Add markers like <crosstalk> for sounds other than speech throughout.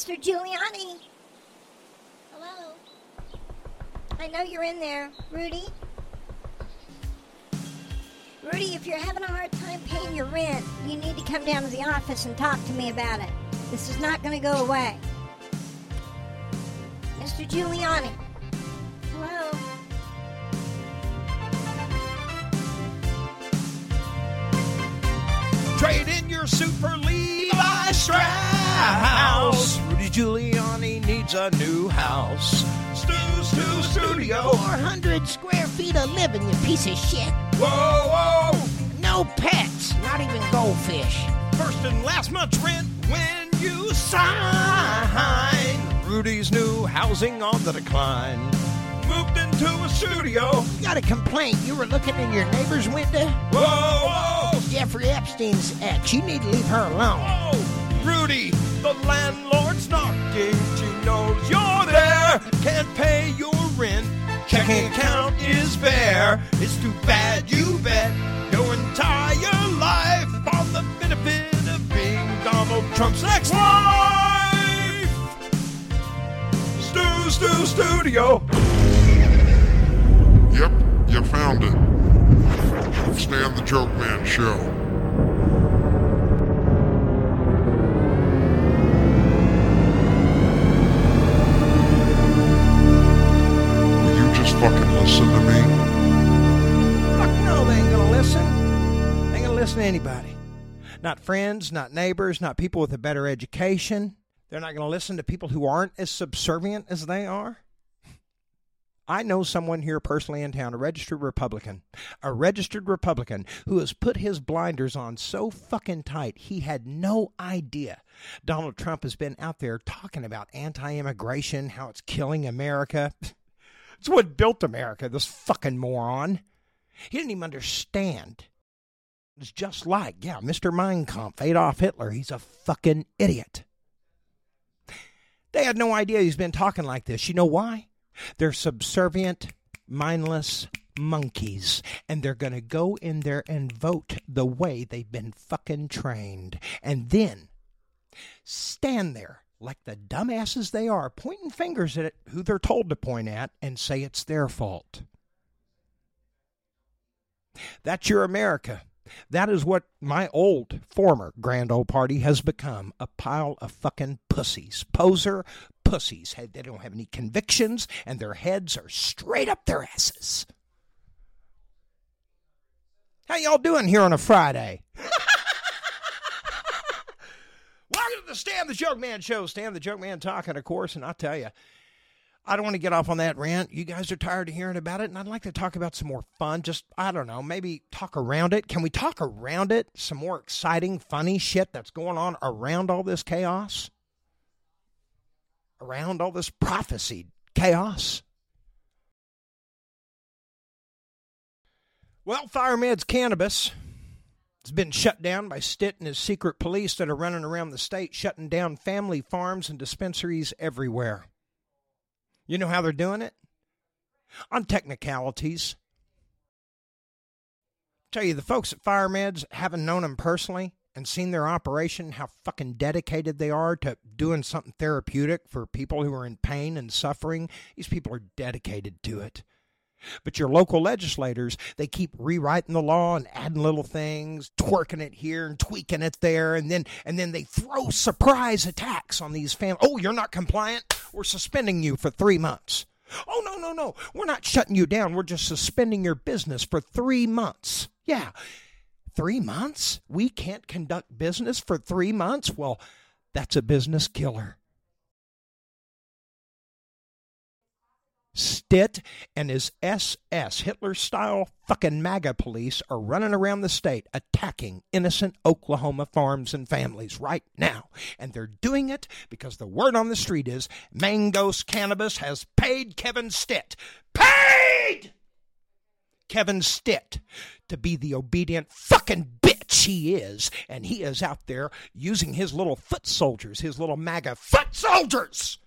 Mr. Giuliani. Hello. I know you're in there, Rudy. Rudy, if you're having a hard time paying your rent, you need to come down to the office and talk to me about it. This is not going to go away. Mr. Giuliani. Hello. Trade in your for Levi. Needs a new house. Stu Stu Studio. 400 square feet of living, you piece of shit. Whoa, whoa. No pets, not even goldfish. First and last month's rent when you sign. Rudy's new housing on the decline. Moved into a studio. Got a complaint. You were looking in your neighbor's window? Whoa, whoa. Jeffrey Epstein's ex. You need to leave her alone. Oh, Rudy, the landlord's knocking. She knows you're there. Can't pay your rent. Checking account is bare. It's too bad you bet your entire life on the benefit of being Donald Trump's next wife. Stu Stu Studio. Yep, you found it. Stan the Joke Man Show. Listen. To anybody. Not friends, not neighbors, not people with a better education. They're not gonna listen to people who aren't as subservient as they are. I know someone here personally in town, a registered Republican, a registered Republican who has put his blinders on so fucking tight he had no idea Donald Trump has been out there talking about anti immigration, how it's killing America. <laughs> It's what built America, this fucking moron. He didn't even understand. It's just like, yeah, Mr. Mein Kampf, Adolf Hitler. He's a fucking idiot. They had no idea he's been talking like this. You know why? They're subservient, mindless monkeys, and they're going to go in there and vote the way they've been fucking trained. And then stand there like the dumbasses they are, pointing fingers at who they're told to point at and say it's their fault. That's your America. That is what my old, former grand old party has become a pile of fucking pussies. Poser pussies. They don't have any convictions, and their heads are straight up their asses. How y'all doing here on a Friday? <laughs> Welcome to the Stan the Joke Man show. Stan the Joke Man talking, of course, and I'll tell you, I don't want to get off on that rant. You guys are tired of hearing about it, and I'd like to talk about some more fun. Just, I don't know, maybe talk around it. Can we talk around it? Some more exciting, funny shit that's going on around all this chaos? Around all this prophecy chaos? Well, FireMeds Cannabis has been shut down by Stitt and his secret police that are running around the state, shutting down family farms and dispensaries everywhere. You know how they're doing it? On technicalities. Tell you, the folks at FireMeds, having known them personally and seen their operation, how fucking dedicated they are to doing something therapeutic for people who are in pain and suffering, these people are dedicated to it. But your local legislators, they keep rewriting the law and adding little things, twerking it here and tweaking it there, and then and then they throw surprise attacks on these families. Oh, you're not compliant? We're suspending you for three months. Oh no, no, no. We're not shutting you down. We're just suspending your business for three months. Yeah. Three months? We can't conduct business for three months? Well, that's a business killer. Stitt and his SS, Hitler style fucking MAGA police, are running around the state attacking innocent Oklahoma farms and families right now. And they're doing it because the word on the street is Mangos Cannabis has paid Kevin Stitt. Paid! Kevin Stitt to be the obedient fucking bitch he is. And he is out there using his little foot soldiers, his little MAGA foot soldiers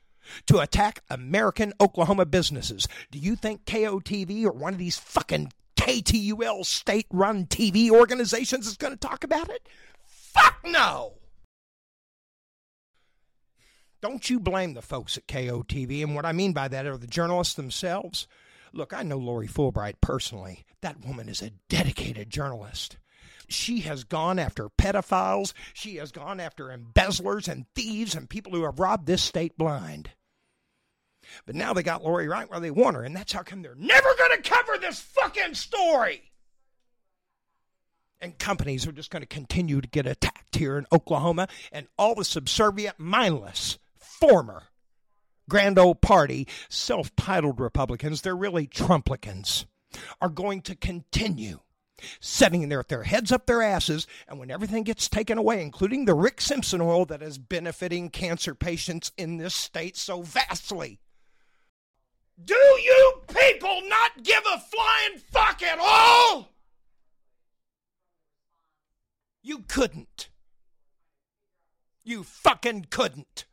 to attack American Oklahoma businesses. Do you think KOTV or one of these fucking KTUL state run TV organizations is going to talk about it? Fuck no! Don't you blame the folks at KOTV. And what I mean by that are the journalists themselves. Look, I know Lori Fulbright personally. That woman is a dedicated journalist. She has gone after pedophiles. She has gone after embezzlers and thieves and people who have robbed this state blind. But now they got Lori right where they want her, and that's how come they're never going to cover this fucking story. And companies are just going to continue to get attacked here in Oklahoma, and all the subservient, mindless, former grand old party, self titled Republicans, they're really Trumplicans, are going to continue setting there with their heads up their asses, and when everything gets taken away, including the Rick Simpson oil that is benefiting cancer patients in this state so vastly. Do you people not give a flying fuck at all? You couldn't. You fucking couldn't.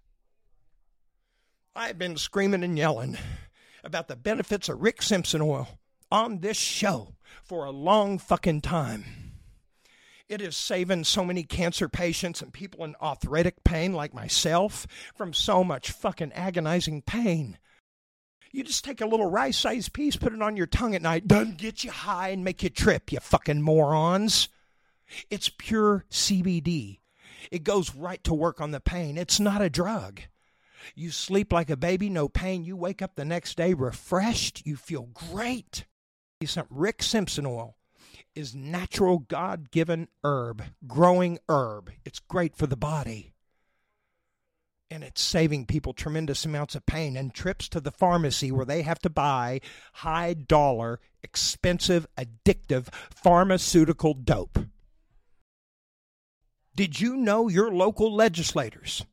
I've been screaming and yelling about the benefits of Rick Simpson oil on this show for a long fucking time. It is saving so many cancer patients and people in arthritic pain like myself from so much fucking agonizing pain. You just take a little rice sized piece, put it on your tongue at night, doesn't get you high and make you trip, you fucking morons. It's pure CBD. It goes right to work on the pain. It's not a drug. You sleep like a baby, no pain. You wake up the next day refreshed. You feel great. Some Rick Simpson oil is natural God given herb, growing herb. It's great for the body. And it's saving people tremendous amounts of pain and trips to the pharmacy where they have to buy high dollar, expensive, addictive pharmaceutical dope. Did you know your local legislators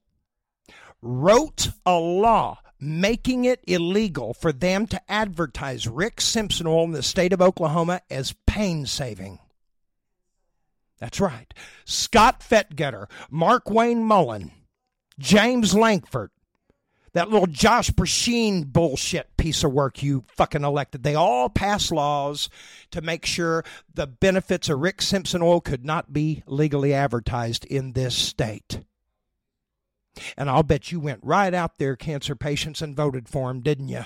wrote a law making it illegal for them to advertise Rick Simpson oil in the state of Oklahoma as pain saving. That's right. Scott Fetgatter, Mark Wayne Mullen, James Lankford, that little Josh Brecheen bullshit piece of work you fucking elected. They all passed laws to make sure the benefits of Rick Simpson oil could not be legally advertised in this state. And I'll bet you went right out there, cancer patients, and voted for him, didn't you?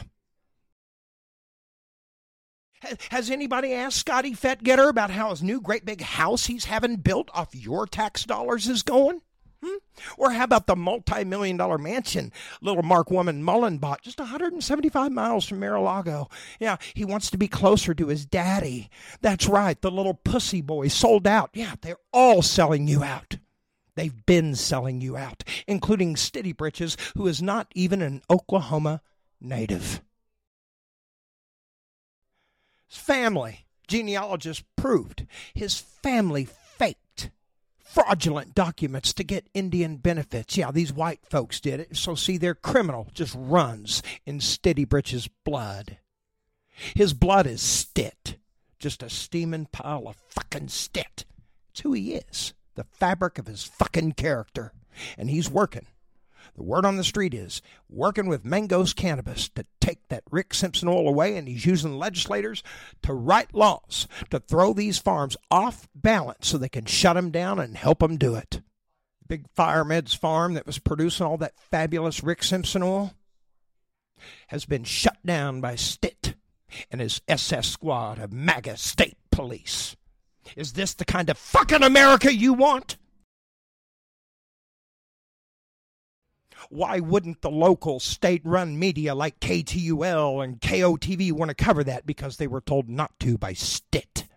Has anybody asked Scotty Fetgatter about how his new great big house he's having built off your tax dollars is going? Hmm? Or how about the multi million dollar mansion little Mark Woman Mullin bought just 175 miles from Mar-a-Lago? Yeah, he wants to be closer to his daddy. That's right, the little pussy boy sold out. Yeah, they're all selling you out. They've been selling you out, including Steady Britches, who is not even an Oklahoma native. His family, genealogists proved, his family faked fraudulent documents to get Indian benefits. Yeah, these white folks did it. So, see, their criminal just runs in Steady Britches' blood. His blood is stit, just a steaming pile of fucking stit. It's who he is the fabric of his fucking character. And he's working. The word on the street is working with Mangos Cannabis to take that Rick Simpson oil away, and he's using legislators to write laws to throw these farms off balance so they can shut them down and help them do it. Big Fire Meds farm that was producing all that fabulous Rick Simpson oil has been shut down by Stitt and his SS squad of MAGA state police. Is this the kind of fucking America you want? Why wouldn't the local state run media like KTUL and KOTV want to cover that because they were told not to by Stitt?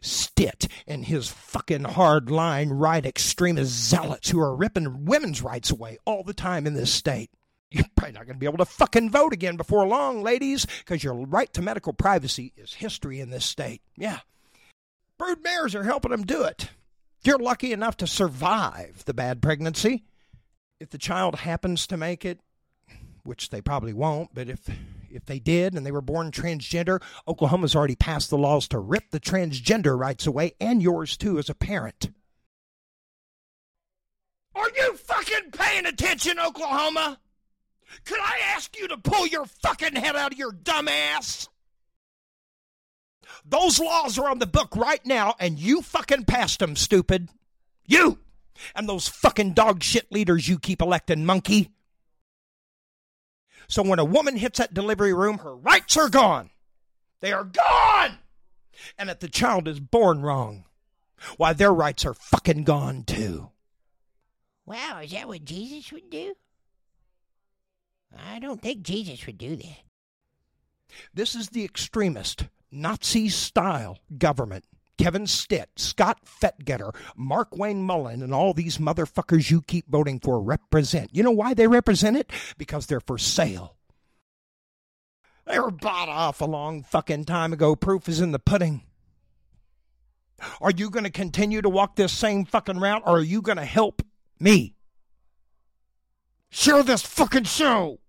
Stitt and his fucking hard-line right extremist zealots who are ripping women's rights away all the time in this state. You're probably not going to be able to fucking vote again before long, ladies, because your right to medical privacy is history in this state. Yeah. Brood mares are helping them do it. You're lucky enough to survive the bad pregnancy. If the child happens to make it, which they probably won't, but if if they did and they were born transgender, Oklahoma's already passed the laws to rip the transgender rights away and yours too as a parent. Are you fucking paying attention, Oklahoma? Could I ask you to pull your fucking head out of your dumb ass? Those laws are on the book right now, and you fucking passed them, stupid. You! and those fucking dog shit leaders you keep electing, monkey. So when a woman hits that delivery room, her rights are gone. They are gone. And if the child is born wrong, why their rights are fucking gone too. Wow, is that what Jesus would do? I don't think Jesus would do that. This is the extremist, Nazi style government. Kevin Stitt, Scott Fetgatter, Mark Wayne Mullen, and all these motherfuckers you keep voting for represent. You know why they represent it? Because they're for sale. They were bought off a long fucking time ago. Proof is in the pudding. Are you going to continue to walk this same fucking route or are you going to help me? Share this fucking show.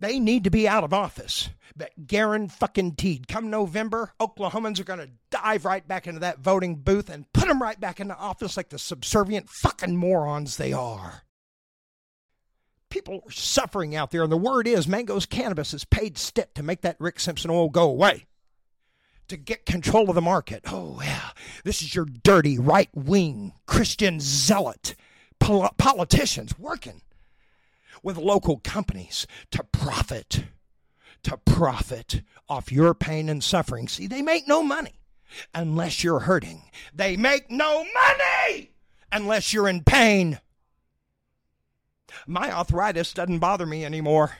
They need to be out of office. But Garen fucking Teed, come November, Oklahomans are going to dive right back into that voting booth and put them right back into office like the subservient fucking morons they are. People are suffering out there, and the word is Mango's Cannabis has paid Stitt to make that Rick Simpson oil go away. To get control of the market. Oh, yeah. This is your dirty right wing Christian zealot pol- politicians working with local companies to profit, to profit off your pain and suffering. See, they make no money unless you're hurting. They make no money unless you're in pain. My arthritis doesn't bother me anymore.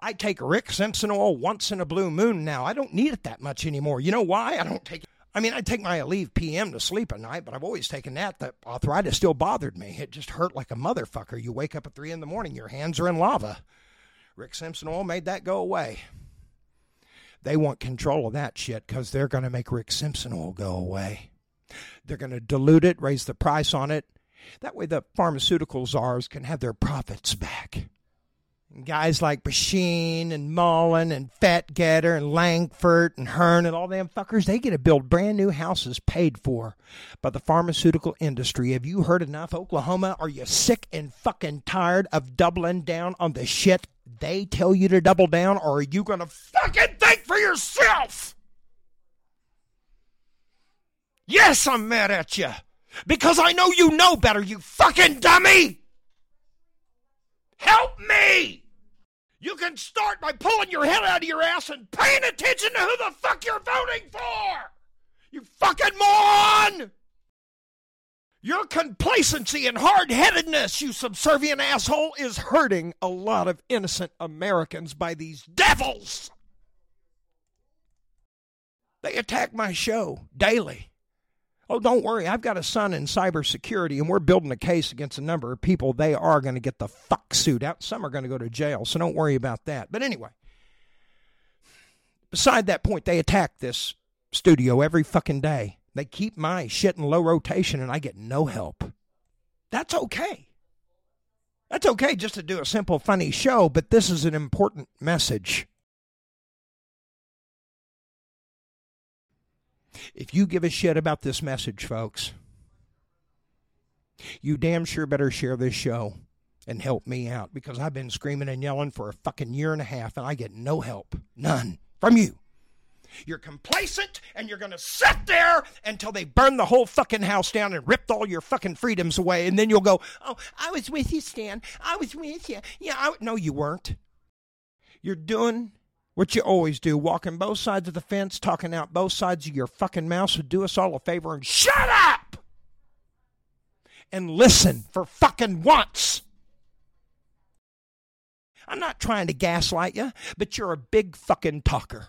I take Rick Simpson oil once in a blue moon now. I don't need it that much anymore. You know why? I don't take I mean, I take my Aleve PM to sleep at night, but I've always taken that. The arthritis still bothered me. It just hurt like a motherfucker. You wake up at three in the morning, your hands are in lava. Rick Simpson oil made that go away. They want control of that shit because they're going to make Rick Simpson oil go away. They're going to dilute it, raise the price on it. That way, the pharmaceutical czars can have their profits back. And guys like Brecheen and Mullin and Fetgatter and Lankford and Hern and all them fuckers, they get to build brand new houses paid for by the pharmaceutical industry. Have you heard enough, Oklahoma? Are you sick and fucking tired of doubling down on the shit they tell you to double down, or are you going to fucking think for yourself? Yes, I'm mad at you. Because I know you know better, you fucking dummy! Help me! You can start by pulling your head out of your ass and paying attention to who the fuck you're voting for! You fucking moron! Your complacency and hard headedness, you subservient asshole, is hurting a lot of innocent Americans by these devils! They attack my show daily. Oh, don't worry. I've got a son in cybersecurity, and we're building a case against a number of people. They are going to get the fuck suit out. Some are going to go to jail, so don't worry about that. But anyway, beside that point, they attack this studio every fucking day. They keep my shit in low rotation, and I get no help. That's okay. That's okay just to do a simple, funny show, but this is an important message. If you give a shit about this message, folks, you damn sure better share this show and help me out because I've been screaming and yelling for a fucking year and a half and I get no help. None from you. You're complacent and you're going to sit there until they burn the whole fucking house down and ripped all your fucking freedoms away. And then you'll go, Oh, I was with you, Stan. I was with you. Yeah, I, no, you weren't. You're doing what you always do, walking both sides of the fence, talking out both sides of your fucking mouth. So do us all a favor and shut up and listen for fucking once. I'm not trying to gaslight you, but you're a big fucking talker.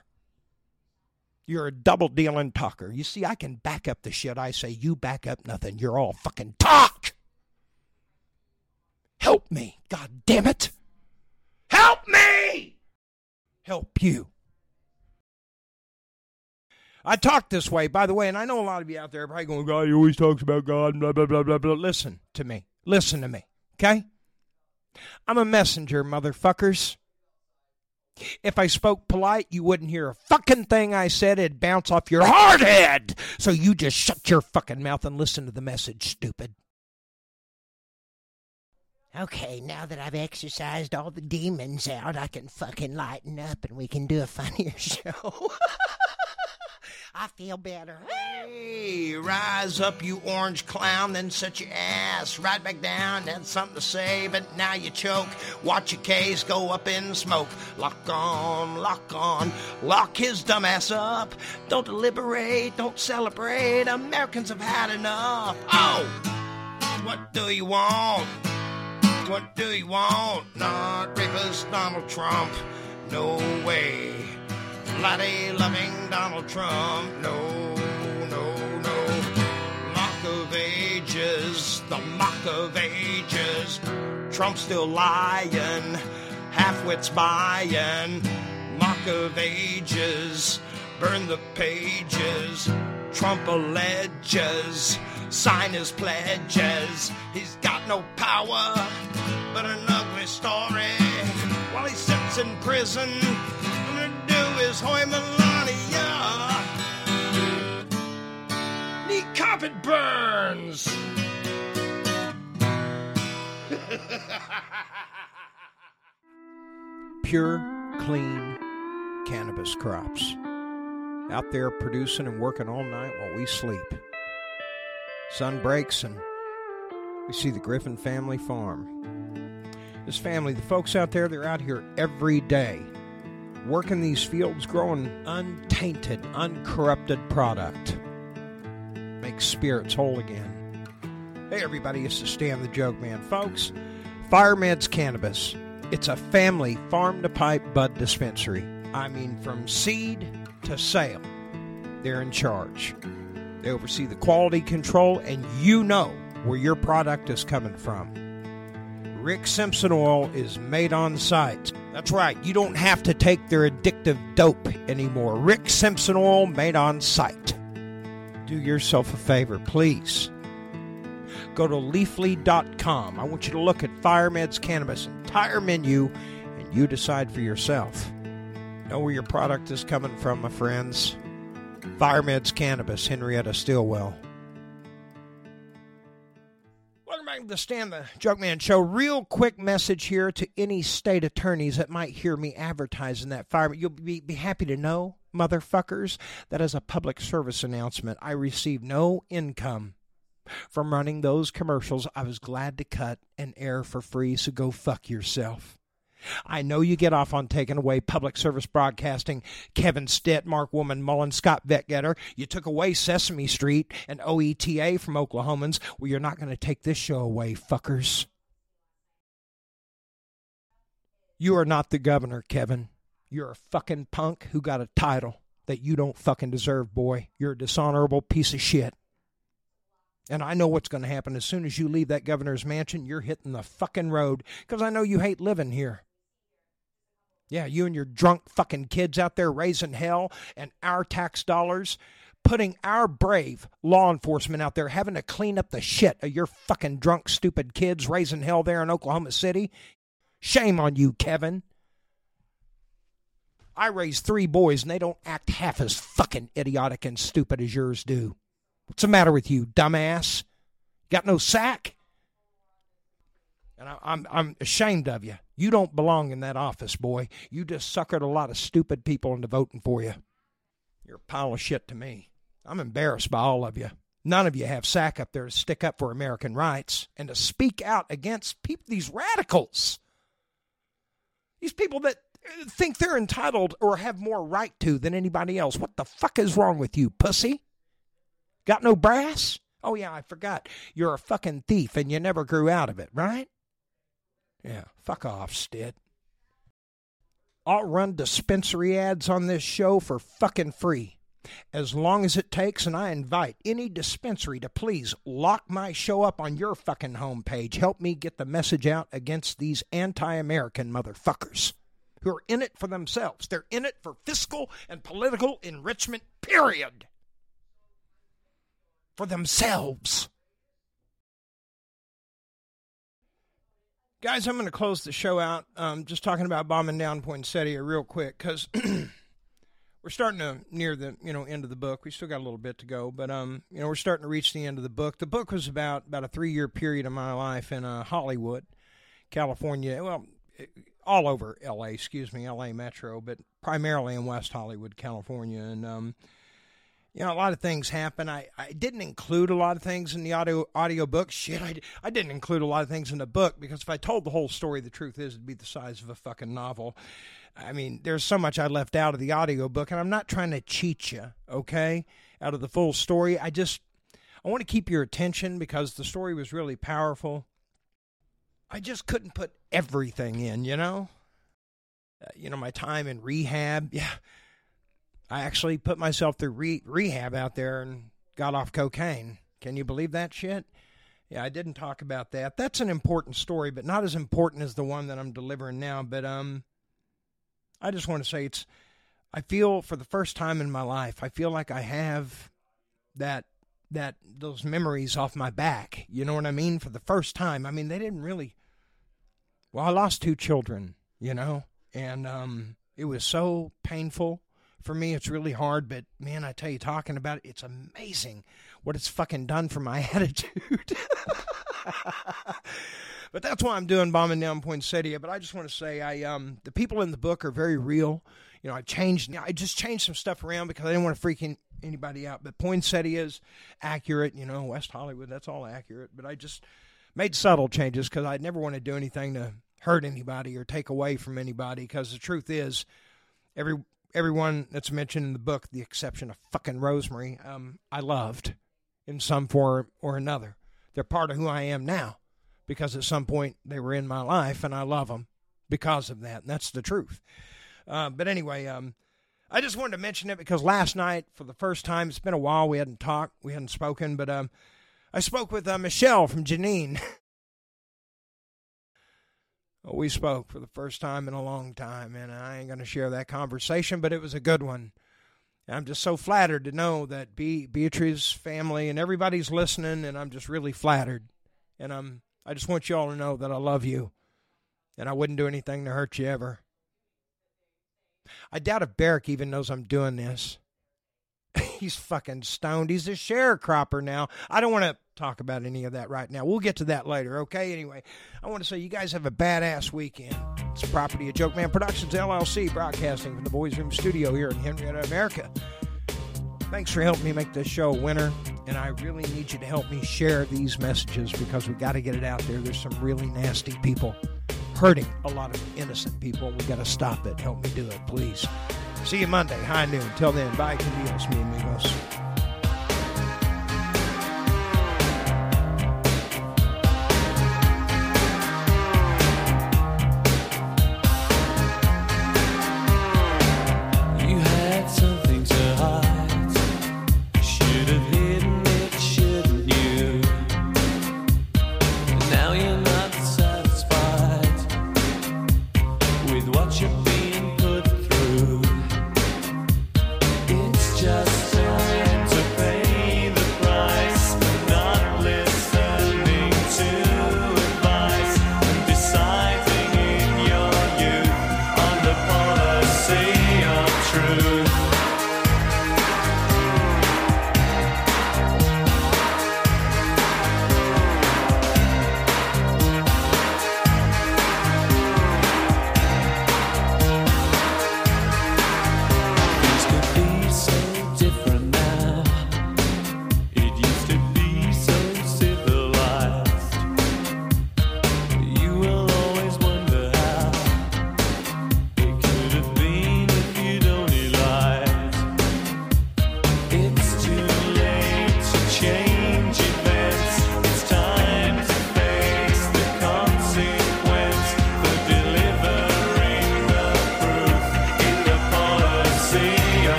You're a double dealing talker. You see, I can back up the shit I say. You back up nothing. You're all fucking talk. Help me, god damn it. Help me! Help you. I talk this way, by the way, and I know a lot of you out there are probably going, God, he always talks about God, blah, blah, blah, blah, blah. Listen to me. Listen to me, okay? I'm a messenger, motherfuckers. If I spoke polite, you wouldn't hear a fucking thing I said. It'd bounce off your hard head. So you just shut your fucking mouth and listen to the message, stupid. Okay, now that I've exercised all the demons out, I can fucking lighten up and we can do a funnier <laughs> show. I feel better. Hey, rise up, you orange clown, then set your ass right back down. Had something to say, but now you choke. Watch your case go up in smoke. Lock on, lock on, lock his dumb ass up. Don't deliberate, don't celebrate. Americans have had enough. Oh, what do you want? What do you want? Not rapist Donald Trump. No way. Laddie loving Donald Trump. No, no, no. Mock of ages, the mock of ages. Trump still lying, half wits buying. Mock of ages, burn the pages. Trump alleges, sign his pledges. He's got no power, but an ugly story. While he sits in prison, gonna do his Hoy Melania. Knee carpet burns. <laughs> Pure, clean cannabis crops. Out there producing and working all night while we sleep. Sun breaks and we see the Griffin family farm. This family, the folks out there, they're out here every day working these fields, growing untainted, uncorrupted product. Make spirits whole again. Hey, everybody, it's the Stan the Joke Man. Folks, Firemeds Cannabis. It's a family farm to pipe bud dispensary. I mean, from seed to sale, they're in charge. They oversee the quality control, and you know where your product is coming from. Rick Simpson oil is made on site. That's right, you don't have to take their addictive dope anymore. Rick Simpson oil made on site. Do yourself a favor, please. Go to leafly.com. I want you to look at Firemeds Cannabis entire menu and you decide for yourself. Know where your product is coming from, my friends. Firemeds Cannabis, Henryetta Stilwell. Welcome back to the Stan the Joke Man Show. Real quick message here to any state attorneys that might hear me advertising that fire. You'll be, be happy to know, motherfuckers, that as a public service announcement, I receive no income from running those commercials. I was glad to cut and air for free, so go fuck yourself. I know you get off on taking away public service broadcasting, Kevin Stitt, Mark Woman, Mullin, Scott Fetgatter. You took away Sesame Street and OETA from Oklahomans. Well, you're not going to take this show away, fuckers. You are not the governor, Kevin. You're a fucking punk who got a title that you don't fucking deserve, boy. You're a dishonorable piece of shit. And I know what's going to happen as soon as you leave that governor's mansion, you're hitting the fucking road because I know you hate living here. Yeah, you and your drunk fucking kids out there raising hell and our tax dollars, putting our brave law enforcement out there having to clean up the shit of your fucking drunk, stupid kids raising hell there in Oklahoma City. Shame on you, Kevin. I raised three boys and they don't act half as fucking idiotic and stupid as yours do. What's the matter with you, dumbass? Got no sack? And I, I'm I'm ashamed of you. You don't belong in that office, boy. You just suckered a lot of stupid people into voting for you. You're a pile of shit to me. I'm embarrassed by all of you. None of you have sack up there to stick up for American rights and to speak out against these radicals. These people that uh, think they're entitled or have more right to than anybody else. What the fuck is wrong with you, pussy? Got no brass? Oh, yeah, I forgot. You're a fucking thief and you never grew out of it, right? Yeah, fuck off, Stitt. I'll run dispensary ads on this show for fucking free. As long as it takes, and I invite any dispensary to please lock my show up on your fucking homepage. Help me get the message out against these anti American motherfuckers who are in it for themselves. They're in it for fiscal and political enrichment, period. For themselves. Guys, I'm going to close the show out um, just talking about bombing down Poinsettia real quick because <clears throat> we're starting to near the you know end of the book. We still got a little bit to go, but um, you know we're starting to reach the end of the book. The book was about about a three year period of my life in uh, Hollywood, California. Well, all over L.A. Excuse me, L.A. Metro, but primarily in West Hollywood, California, and um, you know, a lot of things happen. I, I didn't include a lot of things in the audio audio book. Shit, I, I didn't include a lot of things in the book because if I told the whole story, the truth is it'd be the size of a fucking novel. I mean, there's so much I left out of the audio book, and I'm not trying to cheat you, okay, out of the full story. I just I want to keep your attention because the story was really powerful. I just couldn't put everything in, you know. Uh, you know, my time in rehab, yeah I actually put myself through re- rehab out there and got off cocaine. Can you believe that shit? Yeah, I didn't talk about that. That's an important story, but not as important as the one that I'm delivering now. But um, I just want to say it's. I feel for the first time in my life, I feel like I have that that those memories off my back. You know what I mean? For the first time. I mean, they didn't really. Well, I lost two children. You know, and um, it was so painful for me, it's really hard, but man, I tell you, talking about it, it's amazing what it's fucking done for my <laughs> attitude. <laughs> but that's why I'm doing bombing down poinsettia. But I just want to say, I um, the people in the book are very real. You know, I changed. I just changed some stuff around because I didn't want to freak anybody out. But poinsettia is accurate. You know, West Hollywood, that's all accurate. But I just made subtle changes because I never want to do anything to hurt anybody or take away from anybody. Because the truth is, every everyone that's mentioned in the book, the exception of fucking Rosemary, um, I loved in some form or another. They're part of who I am now because at some point they were in my life and I love them because of that. And that's the truth. Uh, but anyway, um, I just wanted to mention it because last night, for the first time, it's been a while, we hadn't talked, we hadn't spoken, but um, I spoke with uh, Michelle from Janine. <laughs> we spoke for the first time in a long time, and I ain't going to share that conversation, but it was a good one. I'm just so flattered to know that Be- Beatrice's family and everybody's listening, and I'm just really flattered. And I'm, I just want you all to know that I love you, and I wouldn't do anything to hurt you ever. I doubt if Barrick even knows I'm doing this. He's fucking stoned. He's a sharecropper now. I don't want to talk about any of that right now. We'll get to that later, okay? Anyway, I want to say you guys have a badass weekend. It's property of Joke Man Productions LLC, broadcasting from the Boys Room Studio here in Henryetta, America. Thanks for helping me make this show a winner, and I really need you to help me share these messages because we got to get it out there. There's some really nasty people hurting a lot of innocent people. We got to stop it. Help me do it, please. See you Monday, high noon. Till then, bye, Dios, mi amigos.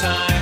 time.